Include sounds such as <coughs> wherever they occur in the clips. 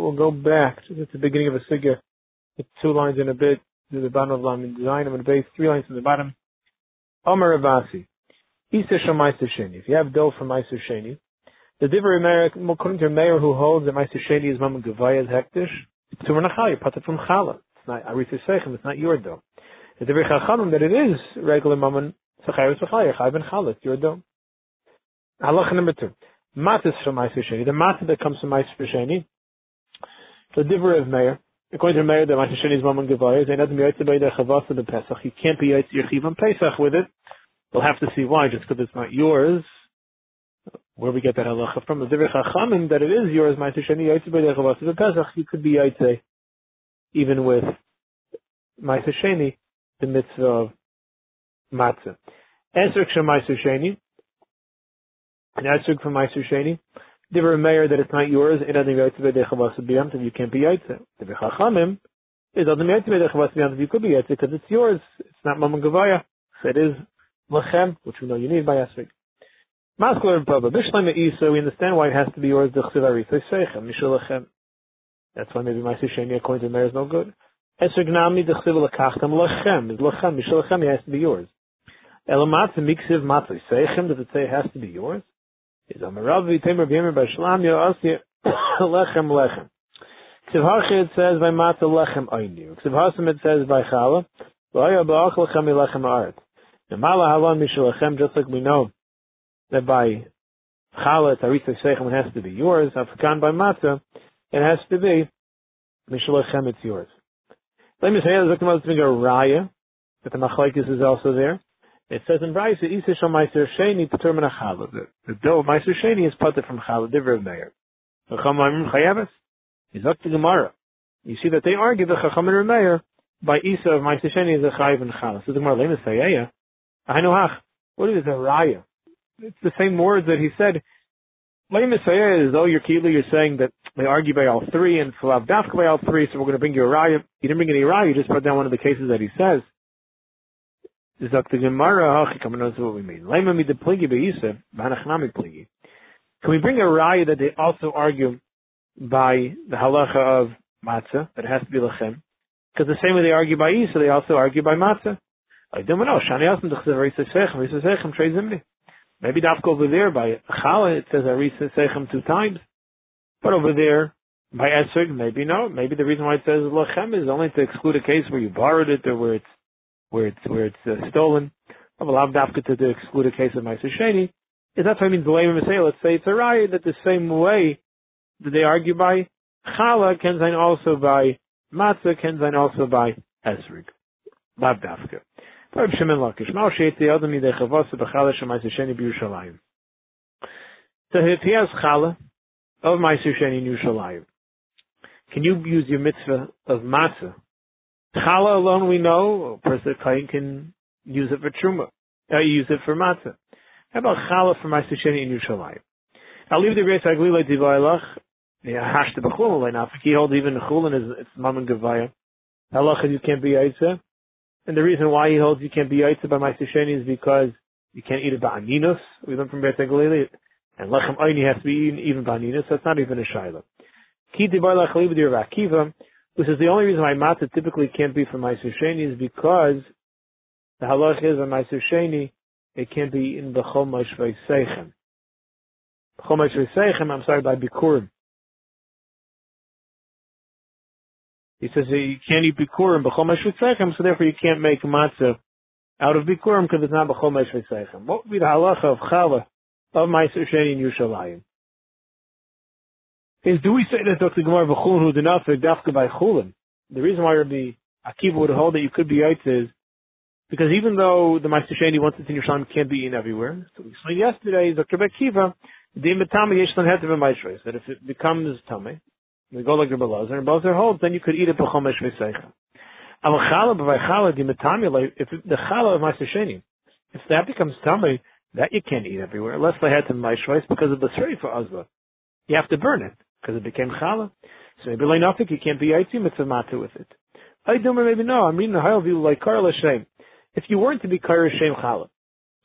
we'll go back to the beginning of a sugya. It's two lines in a bit to the bottom of Lamed going to base three lines in the bottom. Omer Avasi. Isa Meiser Sheni. If you have dough from Meiser Sheni, the Diver American, according to Meir who holds that Meiser Sheni is Mammon Gavaya it's a Nachal, you put it from Chala. It's not Arisa Sechem, it's not your dough. The Diver Chachamim that it is regular Mammon Sachayr Sachayr, Chai Ben Chala, it's your dough. Halacha number two. Matas from Sheni. The matzah that comes from Meiser Sheni. The diver of Meir. According to Meir, the Meiser Sheni is Mammon Gevayah. They not be Yitzah by the Chavasa the Pesach. You can't be Yitzah your Chiv Pesach with it. We'll have to see why, just because it's not yours. Where we get that halacha from the diver Chachamim that it is yours, Meiser Sheni Yitzah by the Chavasa the Pesach. You could be Yitzah even with Meiser Sheni, the mitzvah of matzah. Esrek Shem Meiser Sheni. And Esrog from Meiser Sheni. Diver Meir that it's not yours, it doesn't yaitze b'dei chavas b'yam, you can't be yaitze. Diver Chachamim, it doesn't yaitze b'dei chavas b'yam, you could be yaitze because it's yours. It's not Mammon Gavaya. So it is Lechem, which we know you need by Esrog. Maskler and Paba. Bishleim Isa, we understand why it has to be yours, the Chsiv Arisa Seichem, Mishul Lechem. That's why maybe Meiser Sheni according to Meir is no good. Esrog Nami, the Chsiv Lekachtam Lechem, is Lechem, Mishul Lechem, it has to be yours. Elamat, Miksiv Matzah Seichem, does it say it has to be yours? Is Amarav Vitemer B'Yemer B'Shlam Yoasi Lechem Lechem. Ksiv Harchi it says by Matzah Lechem Oinu. Ksiv Hasim it says by Chala V'Aya B'Ach Lechem Lechem Art. The Mala Halon Mishal Lechem just like we know that by Chala it's Arisa it has to be yours. Afrikan by Matzah it has to be Mishal Lechem it's yours. Let me say that the Zakam a Raya that the Machlaikis is also there. It says in Brisa, Isa Shal Meiser Sheni Patur Min Achala. The dough of Meiser Sheni is put from Chala, Diver of Meir. Chachamim Chayeves is up to Gemara. You see that they argue the Chachamim of Meir by Isa of Meiser Sheni is a Chayiv and Chala. So the Gemara, Sayeya, I know Hach. What is a Raya? It's the same words that he said. Lema Sayeya is though you're Kila, you're saying that they argue by all three and Falav Dafka by all three, so we're going to bring you a Raya. You didn't bring any Raya, you just put down one of the cases that he says. Gemara, come what we mean. Mi de pligi beisa, b'hanachnami pligi. Can we bring a raya that they also argue by the halacha of matzah, that it has to be lechem? Because the same way they argue by isa, they also argue by matzah. I don't know. Shani sechem trei zimri. Maybe dafka over there by chala it says arisa sechem two times, but over there by esrog maybe no. Maybe the reason why it says lechem is only to exclude a case where you borrowed it or where it's where it's where it's uh, stolen. Of a lavdafka to exclude a case of Meiser. Is that what I mean? The way we say, let's say it's a riot that the same way that they argue by chala kenzain also by matzah kenzain also by esrig. Lavdafka. Reb Shimon Lakish. The other midei chavasa b'chala shemaiser sheni. So if he has chala of Meiser Sheni in Yerushalayim, can you use your mitzvah of matzah Challah alone we know, a person can use it for truma, uh, use it for matzah. How about challah for Meiser Sheni in Yerushalayim? I'll leave the Reis Aglila Divaylach, Hashta B'chulin, now if he holds even Chulin is, it's Mammon Gavaya. Halacha you can't be Yaitza. And the reason why he holds you can't be Yaitza by Meiser Sheni is because you can't eat it by Aninos. We learned from Beit Aglila. And Lechem Aini has to be eaten even by Aninos, so it's not even a Shaila. Ki Divaylach Levi Akiva, which is the only reason why matzah typically can't be from Meiser Sheni is because the halach is on Meiser Sheni, it can't be in the Chol Meshvei Seichem. Chol Meshvei Seichem, I'm sorry, by Bikurim. He says that you can't eat Bikurim, B'chol Meshvei Seichem, so therefore you can't make matzah out of Bikurim because it's not B'chol Meshvei Seichem. What would be the halacha of Chala of Meiser Sheni in Yerushalayim? Is do we say that Dr. Gemara v'chulin who did not dafka by chulin? The reason why Rabbi Akiva would hold that you could be yaitz is because even though the Meiser Sheni once it's in your son can't be eaten everywhere, so we explained yesterday, Dr. Akiva, the imatami yeshlan had to be maishreis, that if it becomes tummy, we go like Rabbi Lazar, and Lazar holds, then you could eat it b'chol meshvei seicha. Al chala b'vay chala the imatami, if the chala of Meiser Sheni, if that becomes tummy, that you can't eat everywhere, unless they had to maishreis because of the for azba. You have to burn it because it became challah. So maybe like nothing, you can't be yaitzi mitzvah with it. I don't maybe no. I'm reading the view like Karla If you weren't to be Karla Shem challah,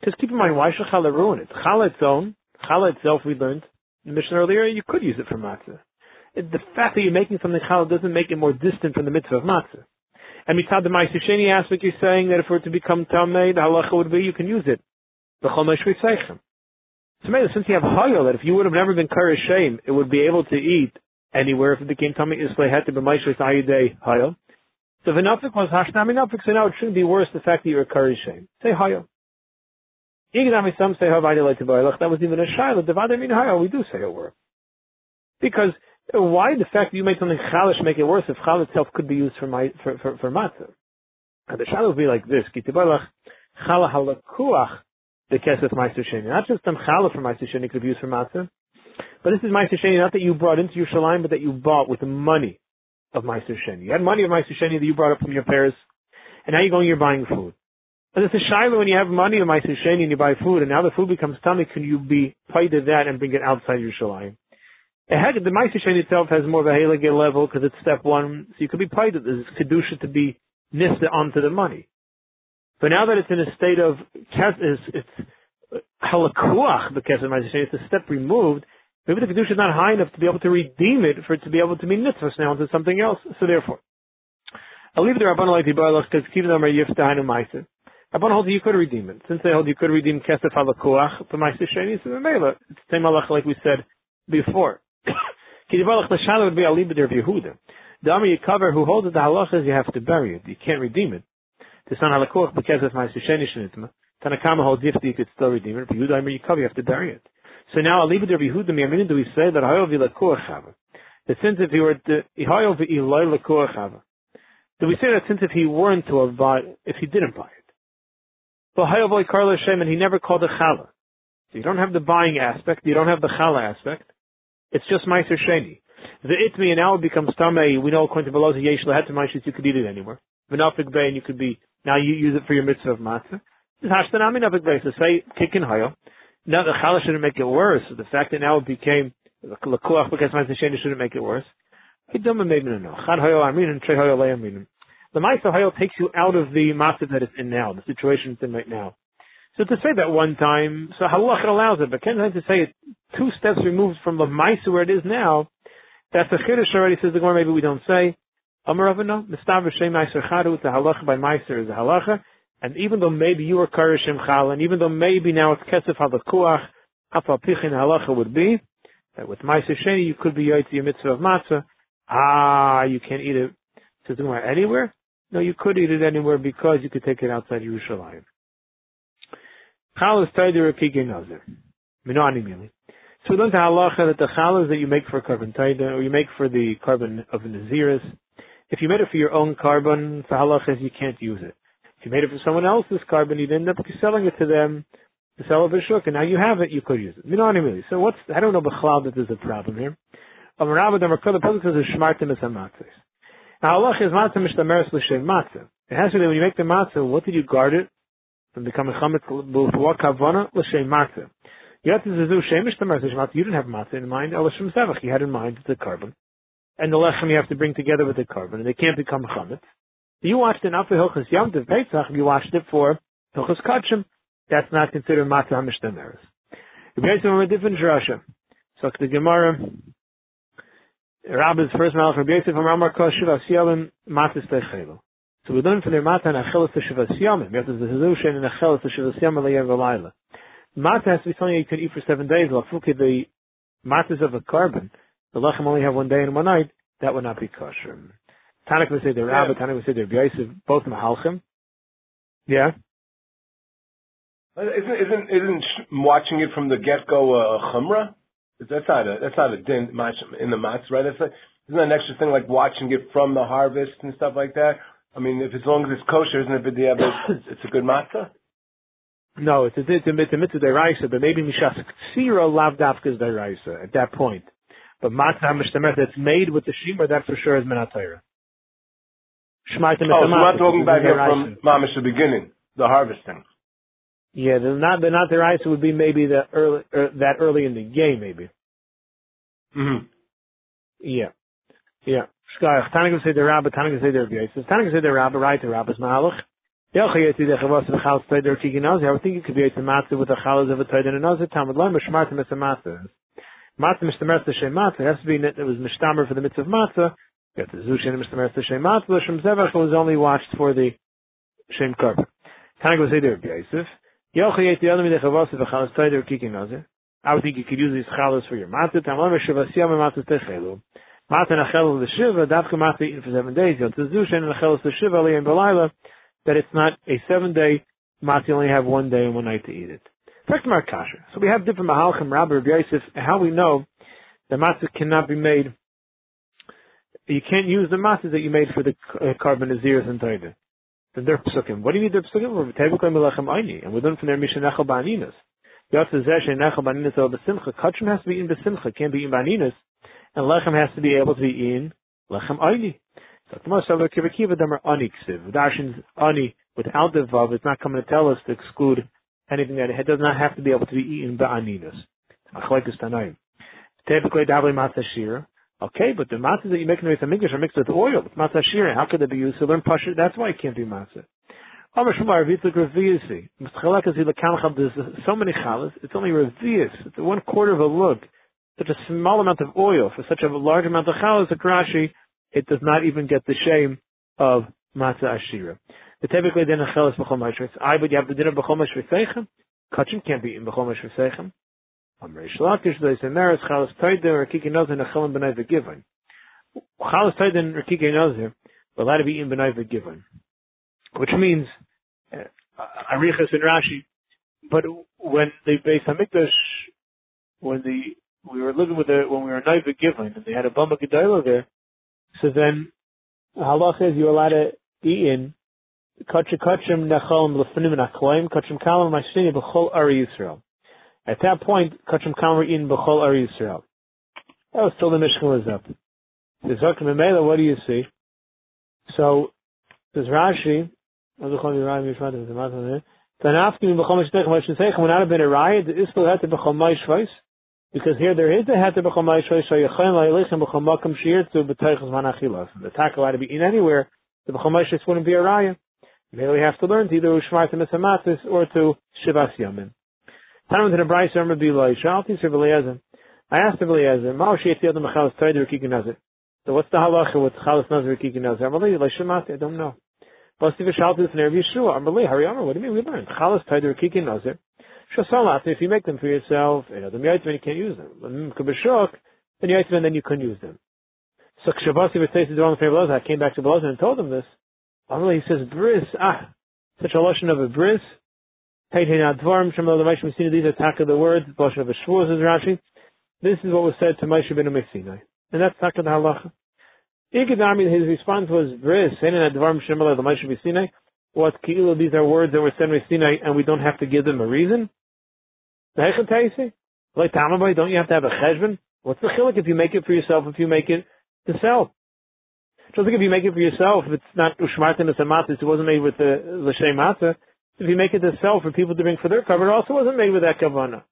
because keep in mind, why should challah ruin it? Challah its own, Challah itself, we learned in the mission earlier, you could use it for matzah. The fact that you're making something challah doesn't make it more distant from the mitzvah of matzah. And mitzad the Ma'aser Sheni aspect, you're saying that if it were to become tamei, the halacha would be you can use it. The Chomesh chol So maybe since you have hayel, that if you would have never been kar shame, it would be able to eat anywhere if it became tamei islay had to be ma'ishris ayidei hayel. So if nafik was hashnami nafik, so now it shouldn't be worse the fact that you're kar shame. Say hayel. Some say that was even a shaila. Devada min hayel, we do say a word. Because uh, why the fact that you make something chalish make it worse if chal itself could be used for my for for, for matzah? And the shadow would be like this: Kitibalach chala halakuach the kesef meiser sheni. Not just some chala for meiser sheni could be used for matzah, but this is meiser sheni not that you brought into your shalim, but that you bought with the money of meiser sheni. You had money of meiser sheni that you brought up from your parents, and now you're going you're buying food. And it's a shiloh when you have money of meister sheni and you buy food, and now the food becomes tummy. Can you be paid to that and bring it outside your shalim? The Meiser Sheni itself has more of a Heilige level because it's step one, so you could be paid that there's Kedusha to be nista onto the money. But now that it's in a state of, it's, it's halakuach, the Meister it's a step removed, maybe the Kedusha is not high enough to be able to redeem it for it to be able to be nitzvah now into something else. So therefore, I'll leave the Rabban like the Barlach because keep them are Yiftahanu Meister. Rabban holds you could redeem it. Since they hold you could redeem Kesef halakuach for Meiser Sheni, so it's the same halach like we said before. <coughs> Kidivalach Lashana would be Alibid of Yehuda. The Amr Yikaver who holds the halachas, you have to bury it. You can't redeem it. The son halakoch because of my Susheni Shnitma. Tanakama holds if you could still redeem it. But Yehuda Amr Yikaver, you have to bury it. So now Alibid of Yehuda, Miyamin, do we say that Hayov Yilakoch Chava? That since if he were to, Hayov Ilay Lakoch Chava. Do we say that since if he weren't to have bought, if he didn't buy it? But Hayov Karla Shem, and he never called a Chala. So you don't have the buying aspect, you don't have the Chala aspect. It's just Meiser Sheni. The Itmi and now becomes Tamei. We know according to Beloza Yesh Lehet Maishis, you could eat it anywhere. V'nafik Bay, and you could be, now you use it for your mitzvah of matzah. Hashtanami Bay. So say, kick in Hayo. Now the Chala shouldn't make it worse. The fact that now it became, Lakuach because Sheni shouldn't make it worse. The Meiser Hayo takes you out of the matzah that it's in now, the situation it's in right now. So to say that one time, so halach allows it, but can to say it two steps removed from the Maisa where it is now, that's a chiddush already, says the Gemara, maybe we don't say. Amar Mistav Shem Meiser Chadu, the halacha by Meiser is a halacha, and even though maybe you are Karishim Chal, and even though maybe now it's Kesef Halakuach, Afal Pichin halacha would be, that with Meiser Sheni you could be Yaitzi mitzvah of matzah, ah, you can't eat it, says the anywhere? No, you could eat it anywhere because you could take it outside Yerushalayim. Chal is Taidir Akike Nazir. Minani Mili. So we learned the halacha that the chalas that you make for korban taida, or you make for the korban of naziris, if you made it for your own korban, the halacha you can't use it. If you made it for someone else's korban, you'd end up selling it to them to sell it b'shuk, and now you have it, you could use it. Minani Mili. So what's, I don't know b'chlal that there's a problem here. Amar the Pasuk says shmartim es hamatzis. Now halacha is matzah mishtameres l'shem matzah. It has to be when you make the matzah, what did you guard it? from becoming chametz b'for kavana l'shem matzah. You Yet is a shemish tamerzish matzah. You didn't have matzah in mind. Elishim zevach. You had in mind the korban, and the lechem you have to bring together with the korban, and they can't become chametz. You watched it not for hilchas yamtiv pesach. You watched it for hilchas kachim. That's not considered matzah hamishtameres. Rabbi from a different drasha. So the Gemara. Rabbi's first malach Rabbi Yosef from Ramar Koshiv Asyalim Matzah Stechelo. So we learn from the Mata and Achelis to Shivas Yomim. Have to the Hezushin and Achelis to Shivas Yomim Le'yer V'layla. Mata has to be something you can eat for seven days. Lafuki, the matas of a korban, the lechem only have one day and one night, that would not be kosher. Tanik would say the Rabbi, Tanik would say the Yosef, both mahalchim. Yeah? Isn't isn't isn't watching it from the get go uh, chumrah? That's not a that's not a din in the matzah, right? That's like, isn't that an extra thing like watching it from the harvest and stuff like that? I mean, if as long as it's kosher, isn't it b'diavad? It's a good matzah. No, it's a it's a, it's a mitzvah deraisa, but maybe mishas ksira lav dafka is deraisa at that point. But matzah mishtamer that's made with the shimmer, that for sure is menatayra. Oh, so we're not talking about here from mamish the beginning, the harvesting. Yeah, the not the not deraisa would be maybe the early er, that early in the game, maybe. Mm-hmm. Yeah, yeah. Shkayach. Tana can say the Rabba, Tana can say the Rabbi Yosef. Tana can say the Rabba, right? The Rabba's Malach. I would think you could be a matzah with chalas of a and another time. Lo mishmarta mis a matzah. Matzah mishtamer to shem matzah. Has to be it was mishtamer for the mitzvah of matzah. You have to zushin mishtamer to shem matzah. Shem zevach was only watched for the shem I go say there, Yosef? Yochayet the other midech avos of a chalas taid or kiki nazir. I would think you could use these chalas for your matzah. Tam lo mishavasyam matzah techelu. Matzah nachel the shiva. Davka matzah for seven days. To zushin and nachel the shiva and belayla that it's not a seven day matzah, you only have one day and one night to eat it. So we have different mahalchim, Rabbi Yosef, how we know the matzah cannot be made. You can't use the matzah that you made for the uh, korban aziris and taida. Then they're psukim. What do you mean they're psukim? We're tebukai melechem aini, and we learn from their mission nechel ba'aninas. Yotze zeh nechel ba'aninas el b'simcha. Kachim has to be in b'simcha, can't be in ba'aninas, and lechem has to be able to be in lechem aini. So Gemara Savar Kiva them are ani ksiv. Darshan's ani without the vav is not coming to tell us to exclude anything that does not have to be able to be eaten by aninas. Achlekes tanaim. Typically davli matzah. Okay, but the matzahs that you make in the Mikdash are mixed with oil. It's matzah. How could it be used to learn pashut? That's why it can't be matzah. There's so many challahs. It's only revius. It's one quarter of a lug. Such a small amount of oil for such a large amount of challahs. The Rashi it does not even get the shame of matzah ashira. The typically then achelas b'chol mashris. I but you have the dinner b'chol mashrisechem. Kachim can't be in b'chol mashrisechem. Amrei shlakish they say meres chalas toidim or kiki nazir nechelim b'nai v'givon. Chalas toidim or kiki nazir are allowed to be in b'nai v'givon, which means uh, arichas and Rashi. But when the Beis Hamikdash, when the we were living with the when we were in Naiva and they had a Bama Gedolah there, so then, halacha is you're allowed to eat in At that point, kachim kalam eaten b'chol ari Yisrael. That was till the Mishnah was up. The Mela, what do you see? So, there's Rashi, then asking b'chol mishnechem v'shisechem would not have been a riot. The isla had to b'chol ma'ishvais. Because here there is a heter b'chomai shoy shoyachem la'ilichem b'chomakam shirtzu b'teichos manachilas. The tackle had to be in anywhere. The b'chomai shoy wouldn't be a raya. Maybe we have to learn to either ushmartim esamatis or to shivas yamin. Time to the Bryce Erma Bilay. Shalti Beliezer. I asked Rabbi Eliezer, Mao Sheti Adam Chalas Taider Kiki Nazir. So what's the halacha with Chalas Nazir Kikinazir? I'm like, Shemati, I don't know. Basti Vishalti is near Yeshua. I'm like, Hari Amar, what do you mean we learned? Chalas Taider Kiki Nazir. Shasalat, if you make them for yourself, you know, the Yaitman, you can't use them. Kabashok, then then you can use them. So Kshabasi the favor I came back to Belazar and told him this. He says, bris, ah, such a lotion of a bris. These attack of the words, lotion of a shvuah, says Rashi. This is what was said to Moshe ben Sinai. And that's taka the halacha. Igedami, his response was, bris, hein hein advarm, shem lo l'maish Sinai. What, Kilo, these are words that were said by Sinai, and we don't have to give them a reason? Like Tamabai, don't you have to have a cheshbon? What's the chilik if you make it for yourself, if you make it to sell? Just like if you make it for yourself, it's not ushmartin as it wasn't made with the l'shem matzah. If you make it to sell for people to bring for their cover, it also wasn't made with that kavana.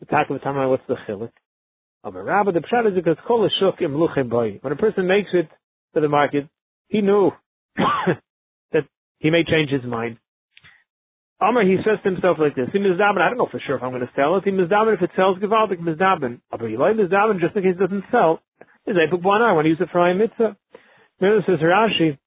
The tak of Tamabai, what's the chilik? Of a rabbi, the pshat is because kol shuk im boy. When a person makes it to the market, he knew <coughs> that he may change his mind. Amr, he says to himself like this, he Mizdaben, I don't know for sure if I'm going to sell it. He Mizdaben, if it sells, Givaldik Mizdaben. But you like Mizdaben just in case it doesn't sell. Is Epuk one I want to use it for a mitzvah. Then says Rashi.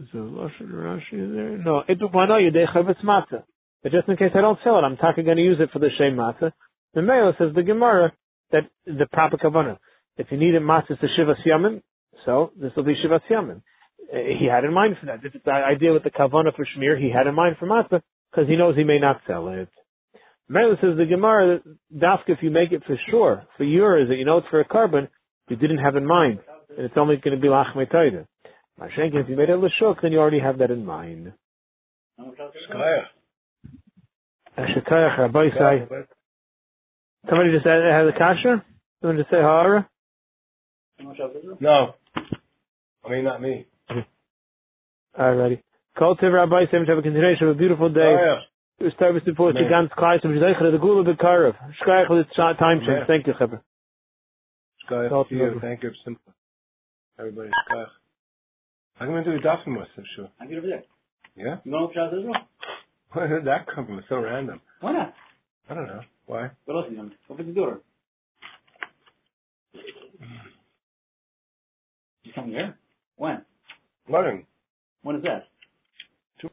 Is there Rashi there? No, Epuk one you Yudei Chavetz Matzah. But just in case I don't sell it, I'm talking going to use it for the Shem Matzah. The Mela says the Gemara that the proper kavanah. If you need a matzah to Shivas Yamin, so this will be Shivas Yamin. Uh, he had in mind for that. If it's the idea with the kavana for shmir, he had in mind for matzah because he knows he may not sell it. Mela says the Gemara, dafka if you make it for sure, for yours, that you know it's for a korban, you didn't have in mind, and it's only going to be lachmei taida. Mashenkin, if you made it l'shuk, then you already have that in mind. Shkaya, Rabbi. Somebody just had a kasha? Someone just say hara? No. I mean, not me. Alrighty. Call to Rabbi have a continuation of a beautiful day. Yeah. Start with ganz Kreis und Zeichen der Gula Bekarov. Schreich with its time change. Thank you, Chipper. Schreich, thank you. Everybody, schreich. I'm going to do a Dafim Muslim sure. I'll get over there. Yeah? You want to look at Israel? Where did that come from? It's so random. Why not? I don't know. Why? What else are you going to Open the door. You come here? When? Learning. When is that?